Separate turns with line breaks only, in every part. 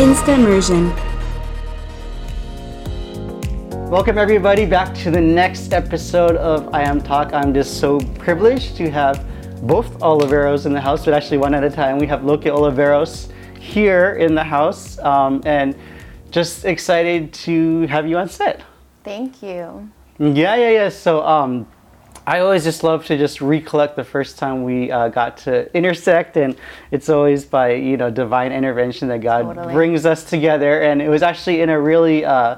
Instamersion.
Welcome everybody back to the next episode of iM Talk. I'm just so privileged to have both Oliveros in the house, but actually one at a time. We have Loke Oliveros here in the house, um, and just excited to have you on set.
Thank you.
Yeah, yeah, yeah. So um, I always just love to just recollect the first time we uh, got to intersect, and it's always by you know divine intervention that God
Totally.
brings us together. And it was actually in a really uh,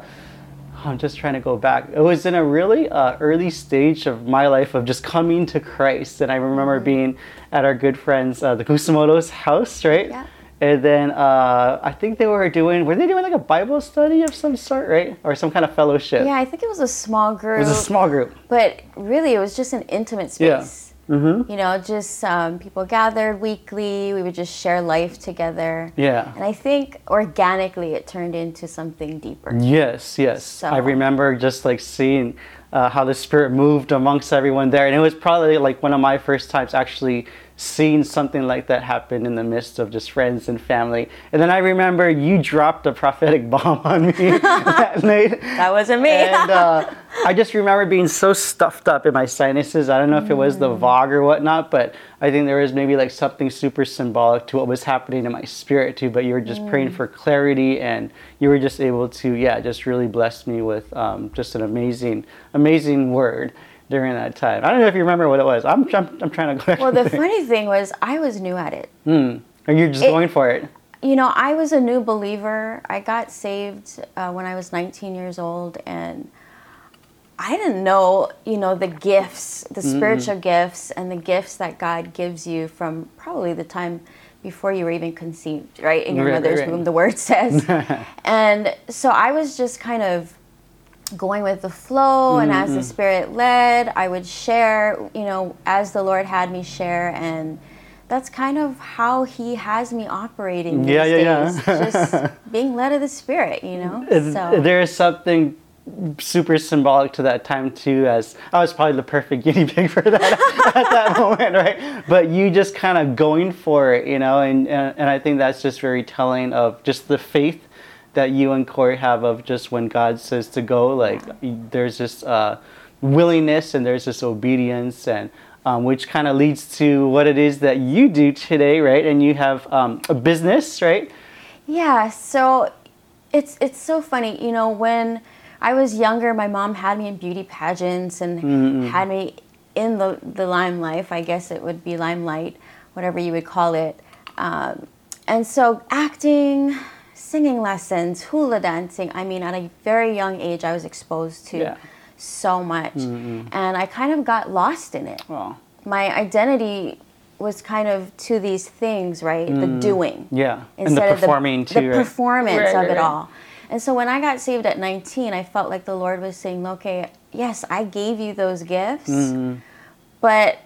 I'm just trying to go back. It was in a really uh, early stage of my life of just coming to Christ, and I remember
Mm-hmm.
being at our good friends uh, the Kusamoto's house, right?
Yeah.
And then uh, I think they were doing were they doing like a Bible study of some sort, right, or some kind of fellowship?
Yeah, I think it was a small group.
It was a small group.
But really, it was just an intimate
Yeah.
space. Mm-hmm. You know, just um, people gathered weekly. We would just share life together.
Yeah.
And I think organically it turned into something deeper.
Yes, yes.
So.
I remember just like seeing uh, how the spirit moved amongst everyone there, and it was probably like one of my first times actually seeing something like that happen in the midst of just friends and family. And then I remember you dropped a prophetic bomb on me that night.
That wasn't me.
And uh, I just remember being so stuffed up in my sinuses. I don't know if it was
Mm.
the VOG or whatnot, but I think there was maybe like something super symbolic to what was happening in my spirit too. But you were just praying
Mm.
for clarity, and you were just able to, yeah, just really bless me with um, just an amazing, amazing word during that time. I don't know if you remember what it was. I'm, I'm, I'm trying to go back.
well, the funny thing was, I was new at it.
Or you're just
it-
going for it.
You know, I was a new believer. I got saved uh, when I was 19 years old, and I didn't know, you know, the gifts, the spiritual gifts, and the gifts that God gives you from probably the time before you were even conceived, right? In your
right,
mother's
right.
womb, the word says. and so I was just kind of going with the flow, and as the mm-hmm. Spirit led, I would share, you know, as the Lord had me share, and that's kind of how He has me operating
Yeah, yeah, yeah.
Just being led of the Spirit, you know. So
There is something super symbolic to that time too as I was probably the perfect guinea pig for that at that moment right but you just kind of going for it you know and, and and I think that's just very telling of just the faith that you and Corey have of just when God says to go like there's just uh, willingness and there's just obedience and um, which kind of leads to what it is that you do today right and you have um, a business right
Yeah, so it's it's so funny, you know, when I was younger, my mom had me in beauty pageants and had me in the the limelight. I guess it would be limelight, whatever you would call it. Um, and so acting, singing lessons, hula dancing. I mean, at a very young age, I was exposed to
Yeah.
so much, and I kind of got lost in it.
well
My identity was kind of to these things, right? The doing
yeah and the
instead of the,
too
the
right?
performance
Right,
of
right,
it
right.
all. And so when I got saved at 19, I felt like the Lord was saying, "Okay, yes, I gave you those gifts,
Mm-hmm.
but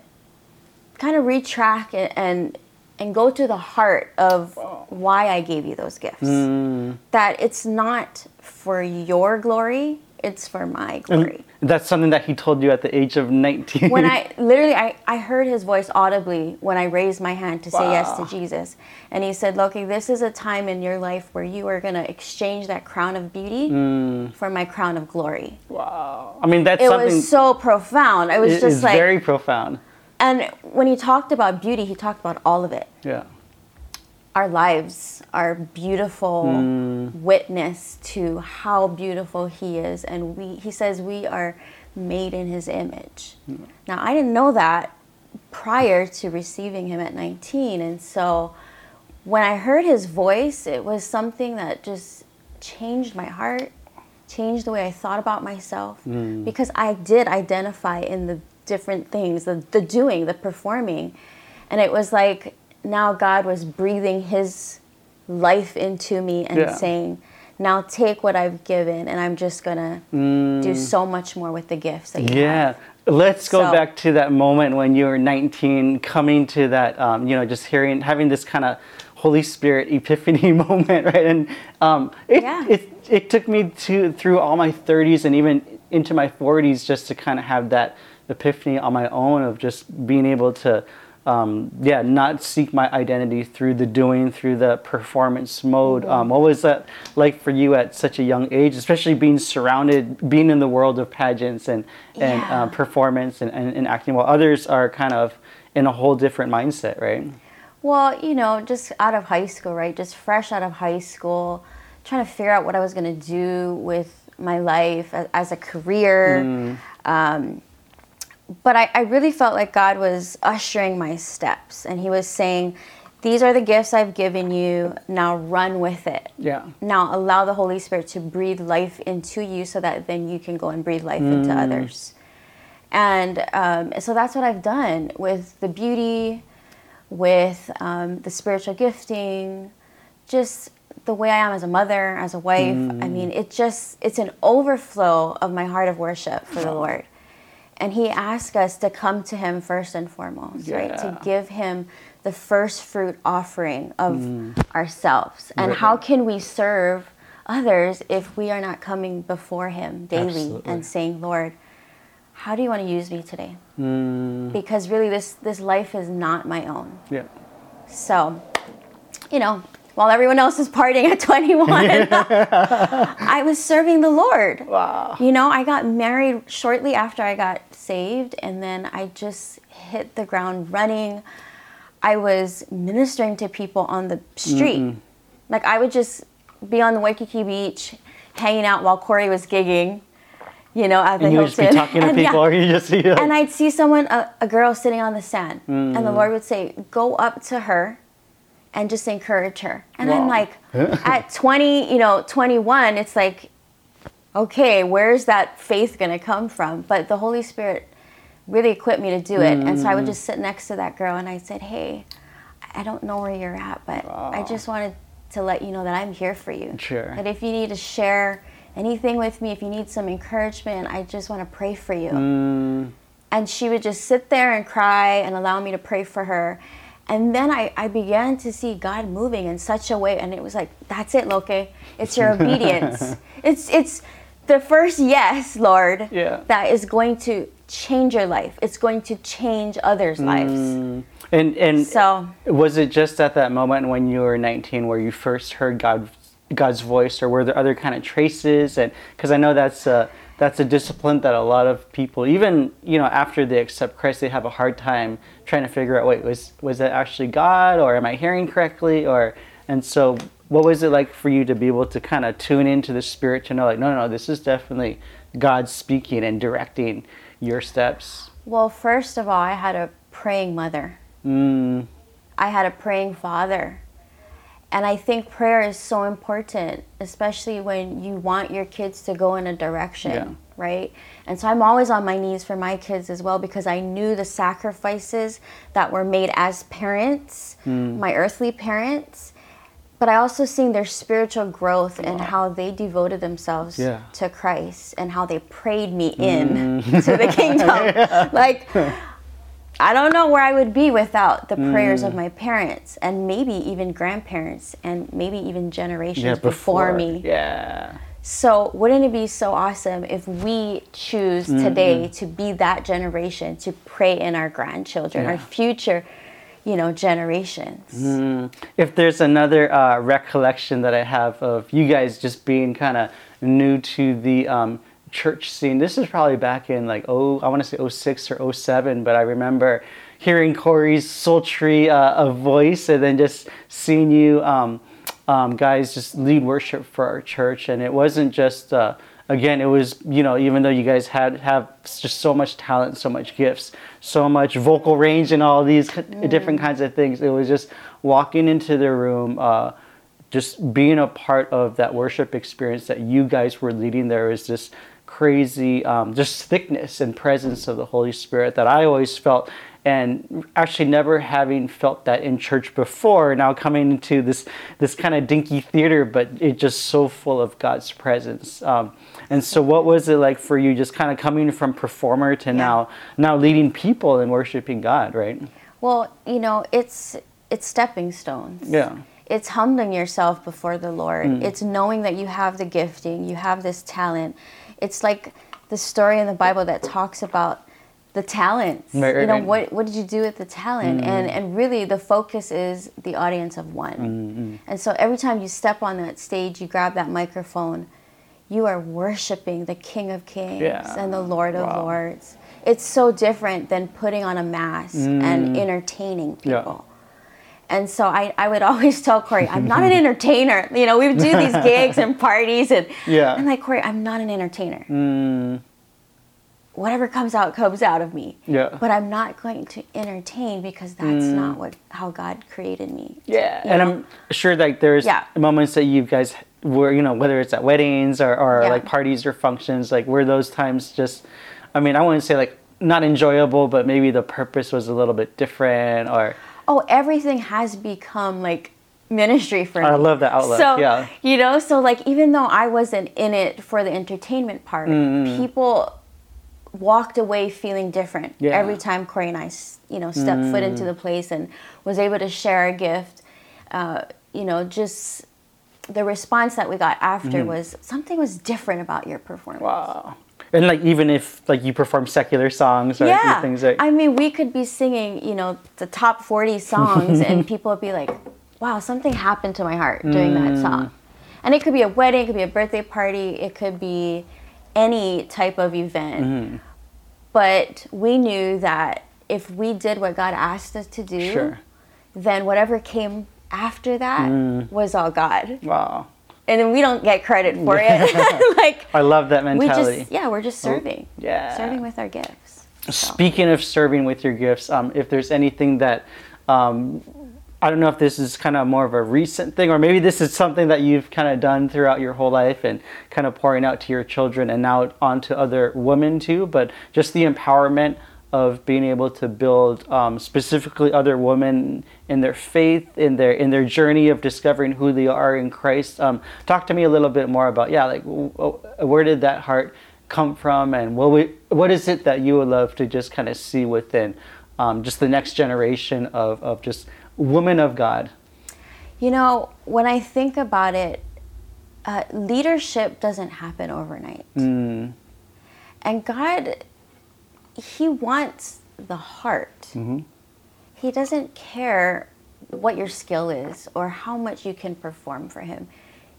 kind of retrack and, and and go to the heart of why I gave you those gifts.
Mm.
That it's not for your glory, it's for my glory."
And that's something that he told you at the age of 19.
when I literally I, I heard his voice audibly when I raised my hand to say yes to Jesus. And he said, Loke, this is a time in your life where you are gonna exchange that crown of beauty
Mm.
for my crown of glory.
wow. I mean, that's
It
something
was so profound. I was
it
just
is
like
very profound.
And when he talked about beauty, he talked about all of it.
Yeah.
Our lives are beautiful
Mm.
witness to how beautiful he is and we he says we are made in his image.
Mm.
Now I didn't know that prior to receiving him at 19 and so when I heard his voice it was something that just changed my heart, changed the way I thought about myself
Mm.
because I did identify in the different things, the, the doing, the performing. And it was like now God was breathing his life into me and
Yeah.
saying, now take what I've given and I'm just going to do so much more with the gifts that you
Mm. Yeah.
have.
Let's go
So-
back to that moment when you were 19, coming to that, um, you know, just hearing, having this kind of Holy Spirit epiphany moment, right? And um, it,
Yeah.
it, it took me to through all my 30s and even into my 40s just to kind of have that epiphany on my own of just being able to um, yeah, not seek my identity through the doing, through the performance mode. Mm-hmm. Um, what was that like for you at such a young age, especially being surrounded, being in the world of pageants and, and yeah. uh, performance and, and, and acting, while others are kind of in a whole different mindset, right?
Well, you know, just out of high school, right? Just fresh out of high school, trying to figure out what I was going to do with my life as, as a career. Mm. Um, but I, I really felt like God was ushering my steps and He was saying, These are the gifts I've given you. Now run with it.
Yeah.
Now allow the Holy Spirit to breathe life into you so that then you can go and breathe life mm. into others. And um, so that's what I've done with the beauty, with um, the spiritual gifting, just the way I am as a mother, as a wife. Mm. I mean, it just, it's an overflow of my heart of worship for the Lord. And he asked us to come to him first and foremost, yeah. right? To give him the first fruit offering of mm. ourselves. And right. how can we serve others if we are not coming before him daily Absolutely. and saying, Lord, how do you want to use me today? Mm. Because really this this life is not my own.
Yeah.
So, you know, while everyone else is partying at 21, I was serving the Lord.
Wow.
You know, I got married shortly after I got saved, and then I just hit the ground running. I was ministering to people on the street. mm Like, I would just be on the Waikiki Beach hanging out while Corey was gigging you know, at the
and you
Hilton.
just be talking to and, people, yeah. or you just.
And I'd see someone, a, a girl sitting on the sand, mm. and the mm. Lord would say, "Go up to her and just encourage her. And wow. I'm like, at 20, you know, 21, it's like, okay, where's that faith going to come from? But the Holy Spirit really equipped me to do it. Mm. And so I would mm. just sit next to that girl and I said, hey, I don't know where you're at, but wow. I just wanted to let you know that I'm here for you.
Sure.
That if you need to share anything with me, if you need some encouragement, I just want to pray for you. Mm. And she would just sit there and cry and allow me to pray for her. And then I, I began to see God moving in such a way, and it was like, that's it, Loke. It's your obedience. it's it's the first yes, Lord,
yeah.
that is going to change your life. It's going to change others' lives. Mm.
And and so was it just at that moment when you were 19 where you first heard God God's voice, or were there other kind of traces? And because I know that's uh, that's a discipline that a lot of people, even you know, after they accept Christ, they have a hard time trying to figure out, wait, was was that actually God, or am I hearing correctly, or and so what was it like for you to be able to kind of tune into the Spirit to know, like, no, no, no, this is definitely God speaking and directing your steps?
Well, first of all, I had a praying mother.
Mm.
I had a praying father and I think prayer is so important, especially when you want your kids to go in a direction, yeah. right? And so I'm always on my knees for my kids as well because I knew the sacrifices that were made as parents, mm. my earthly parents, but I also seen their spiritual growth and how they devoted themselves
yeah.
to Christ and how they prayed me in mm. to the kingdom. yeah. Like I don't know where I would be without the prayers mm. of my parents and maybe even grandparents and maybe even generations yeah, before.
before.
me.
Yeah.
So, wouldn't it be so awesome if we choose mm-hmm. today to be that generation to pray in our grandchildren, yeah. our future, you know, generations?
Mm. If there's another uh, recollection that I have of you guys just being kind of new to the um, church scene. This is probably back in like oh I want to say 06 or 07, but I remember hearing Corey's sultry uh, voice and then just seeing you um, um, guys just lead worship for our church. And it wasn't just uh, again it was you know even though you guys had have just so much talent, so much gifts, so much vocal range, and all these mm. different kinds of things. It was just walking into the room. Uh, just being a part of that worship experience that you guys were leading there is just crazy um, just thickness and presence of the Holy Spirit that I always felt and actually never having felt that in church before now coming into this this kind of dinky theater but it just so full of god's presence. Um, and so what was it like for you just kind of coming from performer to yeah. now now leading people and worshiping god right?
Well you know it's it's stepping stones.
Yeah.
It's humbling yourself before the lord. Mm. it's knowing that you have the gifting you have this talent it's like the story in the Bible that mm. talks about the talents.
Right, right,
you know,
right.
what what did you do with the talent? And mm. and really the focus is the audience of one.
Mm-hmm.
And so every time you step on that stage, you grab that microphone, you are worshiping the King of Kings
Yeah.
and the Lord of
Wow.
Lords. It's so different than putting on a mask and entertaining
people. Yeah.
And so I, I would always tell Corey, I'm not an entertainer. You know, we would do these gigs and parties, and
Yeah.
I'm like, Corey, I'm not an entertainer.
Mm,
Whatever comes out comes out of me.
Yeah.
But I'm not going to entertain because that's not what how God created me.
yeah,
You
and
know?
I'm sure like there's
Yeah.
moments that you guys were, you know, whether it's at weddings or, or
Yeah.
like parties or functions, like were those times just, I mean, I wouldn't say like not enjoyable, but maybe the purpose was a little bit different or.
Oh, everything has become like ministry for me.
I love that outlet,
So,
yeah.
you know, so like even though I wasn't in it for the entertainment part,
Mm-hmm.
people walked away feeling different
Yeah. Mm.
every time Corey and I, you know, stepped foot into the place and was able to share a gift. Uh, you know, just the response that we got after
Mm-hmm.
was something was different about your performance.
Wow. And like even if like you perform secular songs or
Yeah.
things like
I mean, we could be singing, you know, the top 40 songs and people would be like, wow, something happened to my heart during
Mm.
that song. And it could be a wedding, it could be a birthday party, it could be any type of event.
Mm-hmm.
But we knew that if we did what God asked us to do,
Sure.
then whatever came after that
Mm.
was all God.
wow.
And then we don't get credit for it. like,
I love that
we
mentality.
just, yeah, we're just serving.
yeah.
Serving with our gifts. So.
Speaking of serving with your gifts, um, if there's anything that um, I don't know if this is kind of more of a recent thing, or maybe this is something that you've kind of done throughout your whole life and kind of pouring out to your children and now onto other women too, but just the empowerment of being able to build um, specifically other women in their faith, in their in their journey of discovering who they are in Christ. Um, talk to me a little bit more about yeah, like w- w- where did that heart come from, and what we, what is it that you would love to just kind of see within um, just the next generation of, of just women of God?
You know, when I think about it, uh, leadership doesn't happen overnight.
Mm,
And God, He wants the heart. Mm-hmm. He doesn't care what your skill is or how much you can perform for Him.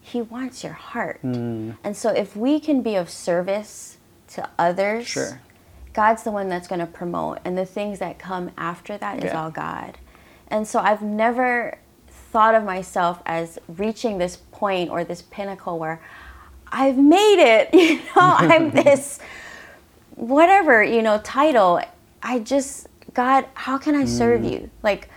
He wants your heart. Mm. And so if we can be of service to others,
Sure.
God's the one that's going to promote. And the things that come after that is
Yeah.
all God. And so I've never thought of myself as reaching this point or this pinnacle where I've made it. You know, I'm this whatever, you know, title. I just, God, how can I serve
Mm.
you? Like,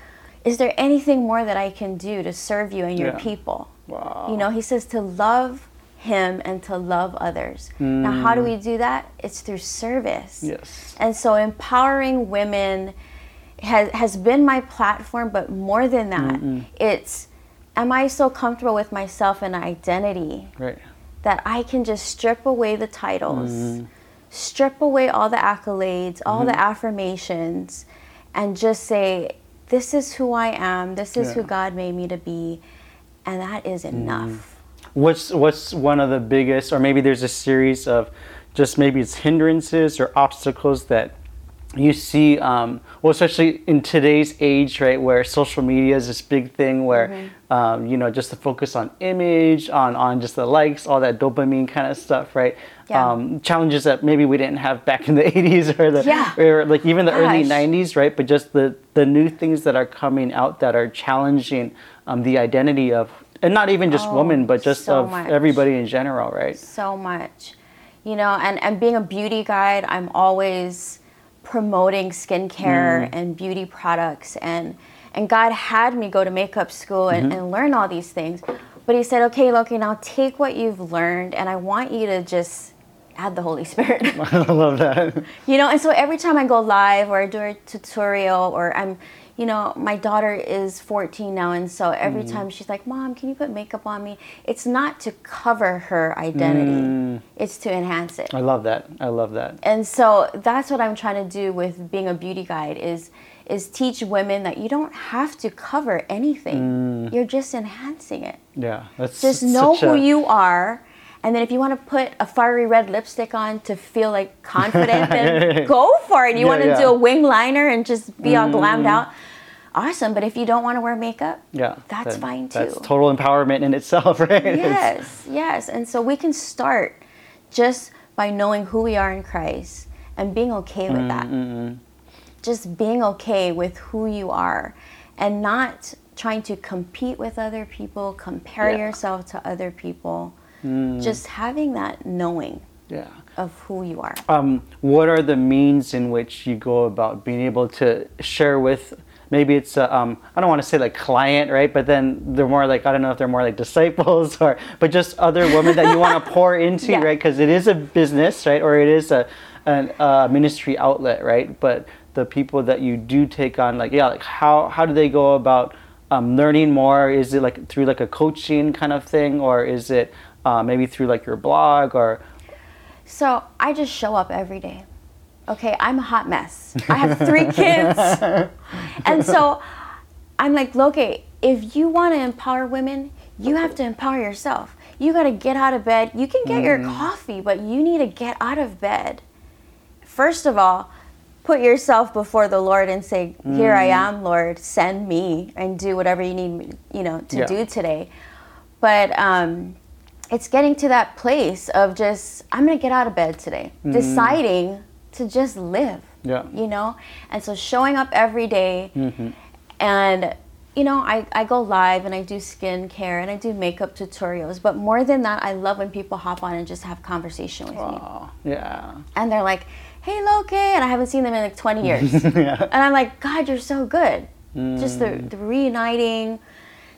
is there anything more that I can do to serve you and your
Yeah.
people?
Wow.
You know, he says to love him and to love others. Now, how do we do that? It's through service.
Mm. Yes.
And so empowering women has has been my platform, but more than that, it's am I so comfortable with myself and identity
Right.
that I can just strip away the titles,
Mm-hmm.
Strip away all the accolades, all the mm-hmm. affirmations, and just say, This is who I am, this is who God made me to be, and that is mm. enough.
What's what's one of the biggest, or maybe there's a series of just maybe it's hindrances or obstacles that you see, um, well, especially in today's age, right, where social media is this big thing, where
Mm-hmm.
um, you know just the focus on image, on on just the likes, all that dopamine kind of stuff, right?
Yeah.
Um, challenges that maybe we didn't have back in the 80s or the
Yeah.
or like even the early 90s, right? But just the the new things that are coming out that are challenging um, the identity of, and not even just
Oh,
women, but just
so
of
much.
everybody in general, right?
so much you know and, and being a beauty guide i'm always promoting skincare mm. and beauty products. And and god had me go to makeup school and, mm-hmm. and learn all these things. But he said okay Loke now take what you've learned and i want you to just add the holy spirit.
I love that.
you know and so every time i go live or i do a tutorial or i'm you know my daughter is 14 now and so every mm. time she's like mom can you put makeup on me it's not to cover her identity mm. it's to enhance it
I love that. I love that.
and so that's what i'm trying to do with being a beauty guide is is teach women that you don't have to cover anything mm. you're just enhancing it
Yeah, that's
just know who
a-
you are And then if you want to put a fiery red lipstick on to feel like confident, then go for it. You
Yeah,
want to
yeah.
do a wing liner and just be all glammed out. Awesome. But if you don't want to wear makeup,
Yeah.
that's fine too.
That's total empowerment in itself, right?
Yes, yes. And so we can start just by knowing who we are in Christ and being okay with that. Mm, mm, mm. Just being okay with who you are and not trying to compete with other people, compare
Yeah.
yourself to other people. Just having that knowing
yeah.
of who you are.
um, what are the means in which you go about being able to share with maybe it's a, um, i don't want to say like client right? But then they're more like i don't know if they're more like disciples or but just other women that you want to pour into
Yeah.
right? Because it is a business right? Or it is a an, uh, ministry outlet right? But the people that you do take on like yeah like how how do they go about um, learning more? Is it like through like a coaching kind of thing? Or is it uh, maybe through like your blog or
So I just show up every day. Okay, I'm a hot mess. I have three kids. And so I'm like, Loke, if you want to empower women, you have to empower yourself. You got to get out of bed. You can get your mm-hmm. coffee, but you need to get out of bed. First of all, put yourself before the Lord and say, "Here I mm-hmm. am, Lord. Send me and do whatever you need me, you know, to
Yeah.
do today." But um, it's getting to that place of just I'm gonna get out of bed today, mm-hmm. deciding to just live.
Yeah.
You know, and so showing up every day mm-hmm. and you know, I, I go live and I do skincare and I do makeup tutorials. But more than that, I love when people hop on and just have conversation with me.
oh, yeah
And they're like, hey, Loke. And I haven't seen them in like 20 years.
yeah
And I'm like, God, you're so good. Just the, mm. the reuniting,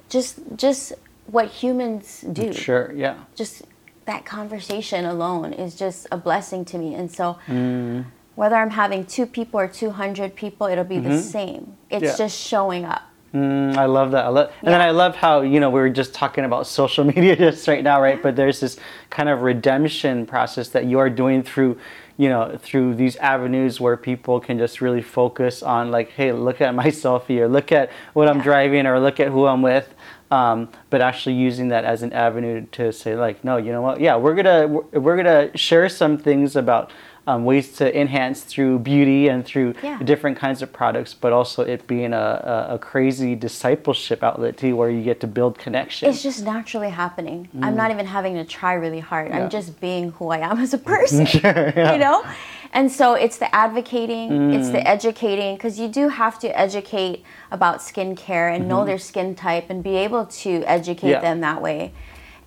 just just what humans do.
Sure, yeah.
Just that conversation alone is just a blessing to me. And so
Mm.
whether I'm having two people or 200 people, it'll be the same. It's
Mm-hmm. Yeah.
just showing up.
Mm, I love that. I love, and then I love how you know we were just talking about social media just right now, right? But there's this kind of redemption process that you are doing through, you know, through these avenues where people can just really focus on like, hey, look at my selfie, or look at what I'm driving, or look at who I'm with. Um, but actually using that as an avenue to say like, no, you know what? Yeah, we're gonna we're, gonna share some things about. Um, ways to enhance through beauty and through
Yeah.
different kinds of products, but also it being a, a, a crazy discipleship outlet too, where you get to build connection.
It's just naturally happening. I'm not even having to try really hard.
Mm. Yeah.
I'm just being who I am as a person.
yeah.
You know? And so it's the advocating, it's
Mm.
the educating, because you do have to educate about skincare and know their skin type and be able to educate
Mm-hmm. Yeah.
them that way.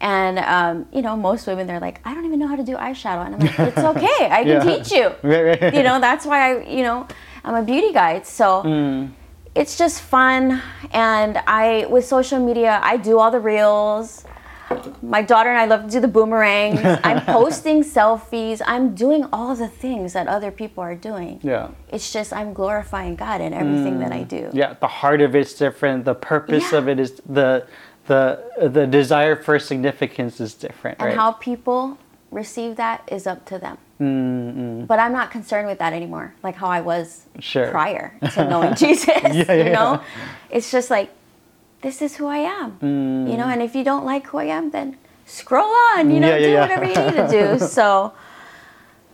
And um, you know, most women they're like, I don't even know how to do eyeshadow, and I'm like, it's okay, I can
Yeah.
teach you.
Right, right.
You know, that's why I, you know, I'm a beauty guide. So
Mm.
it's just fun, and I with social media, I do all the reels. My daughter and I love to do the boomerangs. I'm posting selfies. I'm doing all the things that other people are doing.
Yeah.
It's just I'm glorifying God in everything that I mm. do.
Yeah, the heart of it's different. The purpose
Yeah.
of it is the the the desire for significance is different,
And
right?
how people receive that is up to them.
Mm-mm.
But I'm not concerned with that anymore, like how I was
Sure.
prior to knowing Jesus.
Yeah,
you
yeah.
know, it's just like this is who I am. You know, and if you don't like who I am, then scroll on. You know,
Yeah, yeah,
do
yeah.
whatever you need to do. So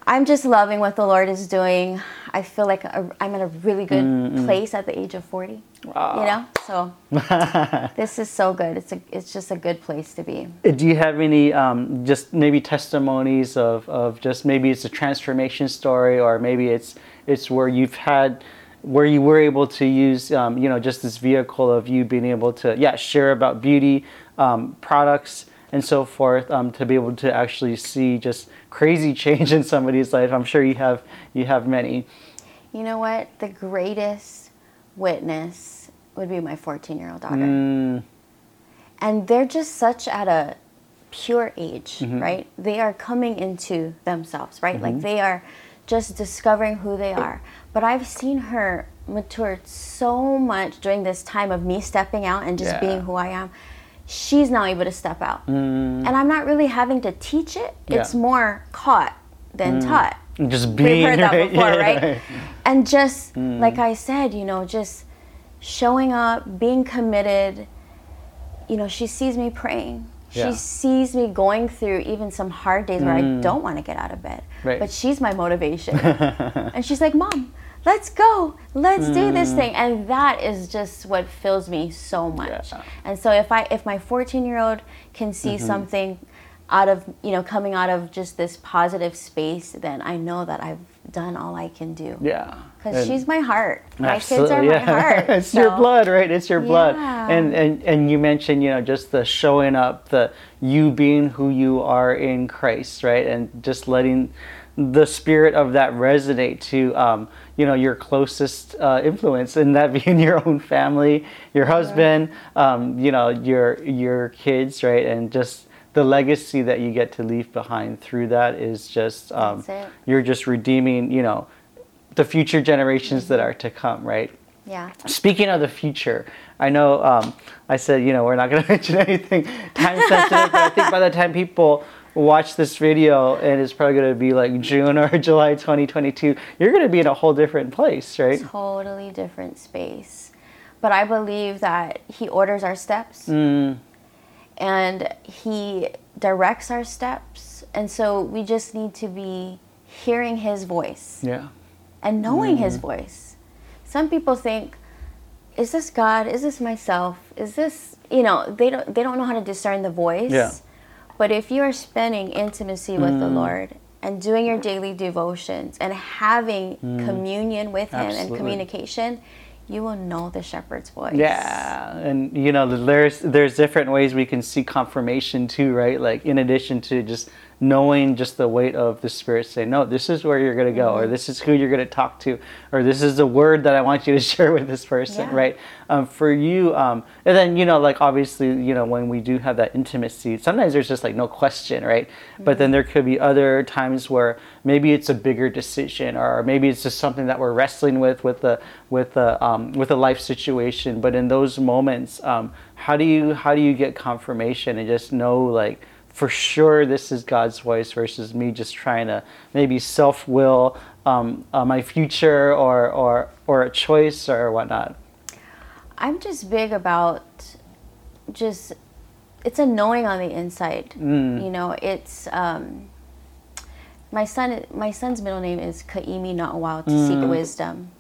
I'm just loving what the Lord is doing. I feel like i I'm in a really good place at the age of 40.
Wow.
You know, so this is so good. It's a, it's just a good place to be.
Do you have any um, just maybe testimonies of, of just maybe it's a transformation story or maybe it's it's where you've had where you were able to use um, you know just this vehicle of you being able to yeah share about beauty um, products and so forth um, to be able to actually see just crazy change in somebody's life. I'm sure you have you have many.
You know what? The greatest witness would be my 14 year old daughter.
Mm,
And they're just such at a pure age,
Mm-hmm.
right? They are coming into themselves, right? Like they are just discovering who they are. But I've seen her mature so much during this time of me stepping out and just
Yeah.
being who I am. She's now able to step out. Mm. And I'm not really having to teach it, it's
Mm.
More caught than mm. taught.
just being
We've heard that
right?
before,
Yeah.
right? And just mm. like I said, you know, just showing up, being committed. You know, she sees me praying. She
Yeah.
sees me going through even some hard days where I don't want to get out of bed.
Mm. Right.
But she's my motivation. and she's like, Mom, let's go. Let's do
Mm.
this thing. And that is just what fills me so much.
Yeah.
And so if I if my 14 year old can see
Mm-hmm.
something out of you know coming out of just this positive space, then I know that I've done all I can do.
Yeah.
Because she's my heart. My kids are
yeah.
my heart.
it's your blood, right? It's your blood. And, and and you mentioned, you know, just the showing up, the you being who you are in Christ, right? And just letting the spirit of that resonate to, um, you know, your closest uh, influence, and that being your own family, your husband, um, you know, your your kids, right? And just the legacy that you get to leave behind through that is just um, you're just redeeming, you know, the future generations that are to come, right?
Yeah.
Speaking of the future, I know um, I said, you know, we're not going to mention anything time sensitive, but I think by the time people watch this video, and it's probably going to be like June or July 2022, you're going to be in a whole different place, right?
Totally different space. But I believe that He orders our steps
Mm,
and He directs our steps. And so we just need to be hearing His voice
yeah.
and knowing His
Mm-hmm.
voice. Some people think, is this God? Is this myself? Is this, you know, they don't, they don't know how to discern the voice.
Yeah.
But if you are spending intimacy with
Mm.
the Lord and doing your daily devotions and having communion with Him
Mm.
And communication, you will know the shepherd's voice.
Yeah, and you know, there's there's different ways we can see confirmation too, right? Like in addition to just knowing just the weight of the Spirit saying, no, this is where you're going to go, or this is who you're going to talk to, or this is the word that I want you to share with this person,
Yeah.
right? Um, for you, um, and then you know, like obviously, you know, when we do have that intimacy, sometimes there's just like no question, right? But then there could be other times where maybe it's a bigger decision, or maybe it's just something that we're wrestling with with the with the um, with a life situation. But in those moments, um, how do you how do you get confirmation and just know like for sure this is God's voice versus me just trying to maybe self will um, uh, my future or or or a choice or whatnot.
I'm just big about just it's a knowing on the inside.
Mm.
You know, it's um, my son. My son's middle name is Kaimi Not Na'awau to seek
Mm.
wisdom.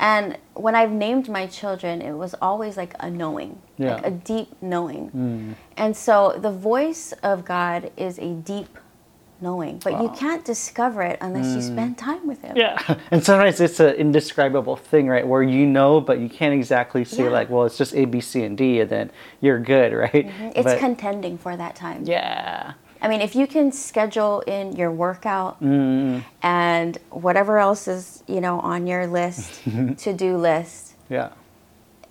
And when I've named my children, it was always like a knowing,
Yeah.
like a deep knowing.
Mm.
And so the voice of God is a deep knowing, but you can't discover it unless you spend time with Him.
Yeah, and sometimes it's an indescribable thing, right? Where you know, but you can't exactly see,
Yeah.
like, well, it's just A, B, C, and D, and then you're good, right?
It's
But-
contending for that time.
yeah,
I mean, if you can schedule in your workout
Mm.
and whatever else is, you know, on your list, to do list,
yeah,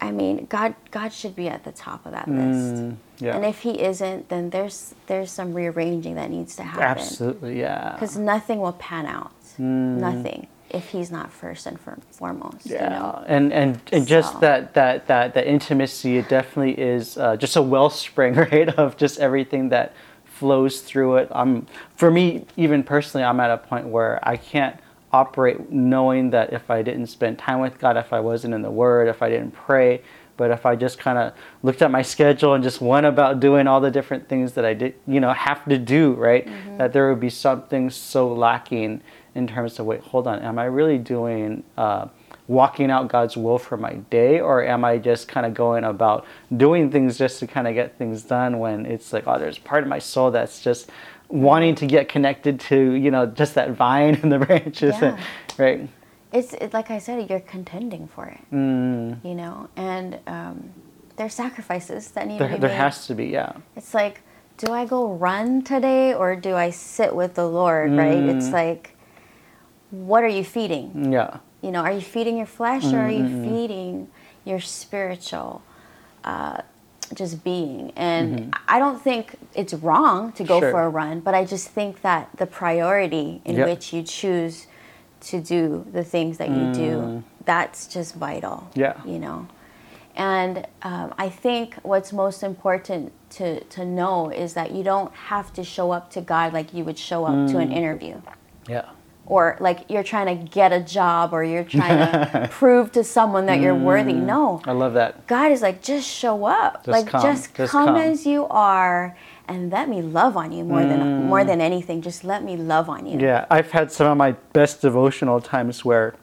I mean, God God should be at the top of that list.
Mm, yeah.
And if he isn't, then there's there's some rearranging that needs to happen.
absolutely, yeah.
Because nothing will pan out.
Mm.
Nothing if he's not first and foremost.
Yeah,
You know?
and and and just
So-
that that that that intimacy, it definitely is uh, just a wellspring, right, of just everything that flows through it. Um, for me, even personally, I'm at a point where I can't operate knowing that if I didn't spend time with God, if I wasn't in the Word, if I didn't pray, but if I just kind of looked at my schedule and just went about doing all the different things that I did, you know, have to do, right, that there would be something so lacking in terms of wait, hold on, am I really doing? Uh, walking out God's will for my day, or am I just kind of going about doing things just to kind of get things done when it's like, oh, there's part of my soul that's just wanting to get connected to, you know, just that vine and the branches,
Yeah.
right?
It's it, like I said, you're contending for it.
Mm,
You know, and um, there's sacrifices that need
there,
to be
there
made.
has to be, yeah.
It's like, do I go run today or do I sit with the Lord, right? It's
Mm.
like, what are you feeding?
Yeah.
You know, are you feeding your flesh or are you
Mm-hmm.
feeding your spiritual uh, just being? And
Mm-hmm.
I don't think it's wrong to go
Sure.
for a run, but I just think that the priority in
Yep.
which you choose to do the things that you do, that's just vital.
Mm. Yeah.
You know? And um, I think what's most important to, to know is that you don't have to show up to God like you would show up to
Mm.
an interview
Yeah.
Or like you're trying to get a job or you're trying to prove to someone that you're worthy. Mm. No.
I love that.
God is like, just show up.
Just
like
come.
just,
Just
come,
come.
as you are and let me love on you more than more mm. than anything. Just let me love on you.
Yeah, I've had some of my best devotional times where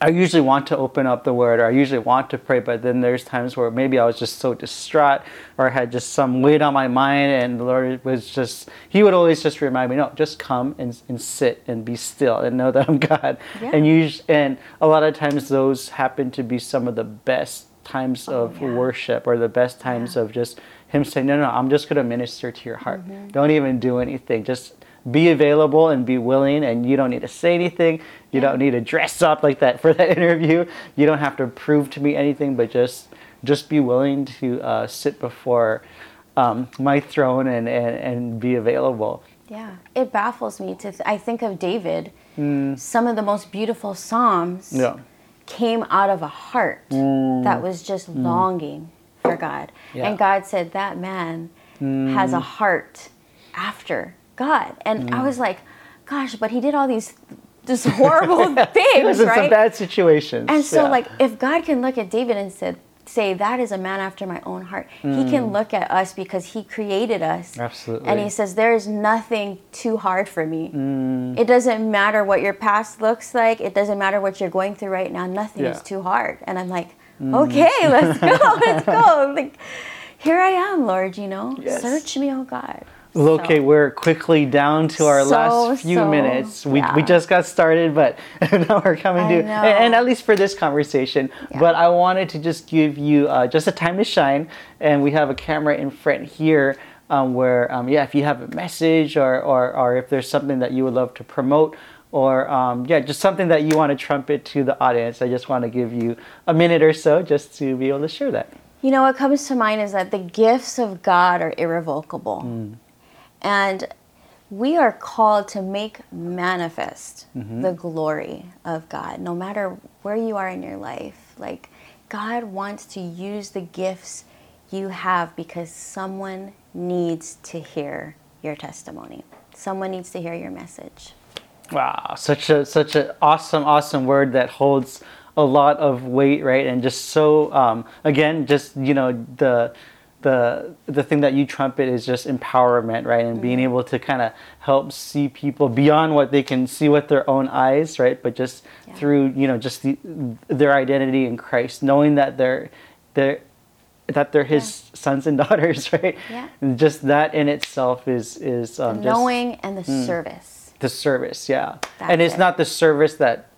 I usually want to open up the word or I usually want to pray, but then there's times where maybe I was just so distraught or I had just some weight on my mind and the Lord was just, He would always just remind me, no, just come and, and sit and be still and know that I'm God.
Yeah.
And, you, and a lot of times those happen to be some of the best times of
Oh, yeah.
worship or the best times
Yeah.
of just Him saying, no, no, I'm just going to minister to your heart.
Mm-hmm.
Don't even do anything. Just be available and be willing and you don't need to say anything. You don't need to dress up like that for that interview. You don't have to prove to me anything but just just be willing to uh, sit before um, my throne and, and, and be available.
Yeah, it baffles me to. Th- I think of David. Some of the most beautiful psalms
Mm. yeah.
came out of a heart that was just longing for God,
Yeah.
and God said that man has a heart after God, and I was like, gosh, but he did all these just horrible things, it
was in some bad situations
And so,
yeah.
like, if God can look at David and said, say that is a man after my own heart, He can look at us because He created us.
Mm. Absolutely.
And He says, there is nothing too hard for me.
Mm.
It doesn't matter what your past looks like. It doesn't matter what you're going through right now. Nothing is
Yeah. Mm.
too hard. And I'm like, okay, let's go, let's go. Like, here I am, Lord. You know,
Yes.
search me, oh God.
Okay,
So-
we're quickly down to our
So,
last few
so,
minutes. We, we just got started, but now we're coming to, and, and at least for this conversation.
Yeah.
But I wanted to just give you uh, just a time to shine, and we have a camera in front here. Um, where, um, yeah, if you have a message or, or, or if there's something that you would love to promote, or um, yeah, just something that you want to trumpet to the audience, I just want to give you a minute or so just to be able to share that.
You know, what comes to mind is that the gifts of God are irrevocable. And we are called to make manifest the glory of God, no matter where you are in your life. Like, God wants to use the gifts you have because someone needs to hear your testimony. Someone needs to hear your message.
Wow, such a such an awesome, awesome word that holds a lot of weight, right? And just so um, again, just you know the the the thing that you trumpet is just empowerment, right? And being able to kind of help see people beyond what they can see with their own eyes, right? But just
Yeah.
through you know just the, their identity in Christ, knowing that they're they're that they're His sons and daughters, right?
Yeah.
And just that in itself is is
The
um, just
knowing and the service.
the service yeah
That's
and it's
it.
not the service that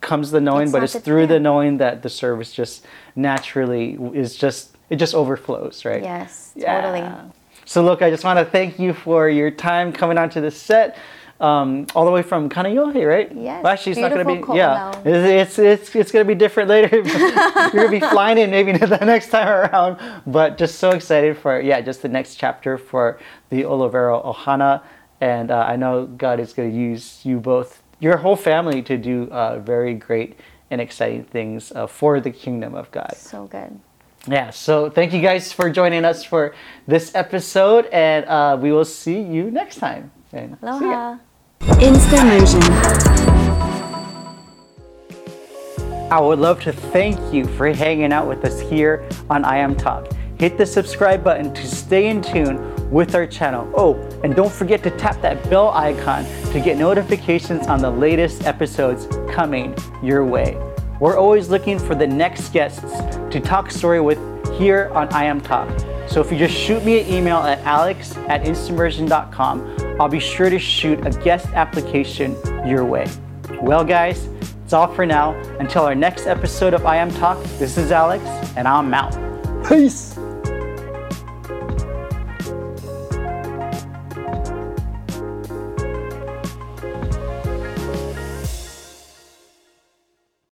comes the knowing
It's
but it's
the-
through the knowing that the service just naturally is just it just overflows right
Yes,
Yeah.
totally.
so look i just want to thank you for your time coming onto the set um, all the way from Kaneohe, right?
Yes,
Well, actually, it's not going to be. Yeah, it's it's it's, it's going to be different later. You're going to be flying in maybe the next time around. But just so excited for yeah, just the next chapter for the Olivero Ohana, and uh, I know God is going to use you both, your whole family, to do uh, very great and exciting things uh, for the kingdom of God.
So good.
Yeah, so thank you guys for joining us for this episode, and uh, we will see you next time. And.
Aloha.
Instamersion.
I would love to thank you for hanging out with us here on iM Talk. Hit the subscribe button to stay in tune with our channel. Oh, and don't forget to tap that bell icon to get notifications on the latest episodes coming your way. We're always looking for the next guests to talk story with here on iM Talk. So if you just shoot me an email at alex at instamersion.com, I'll be sure to shoot a guest application your way. Well, guys, it's all for now. Until our next episode of iM Talk, this is Alex, and I'm out. Peace.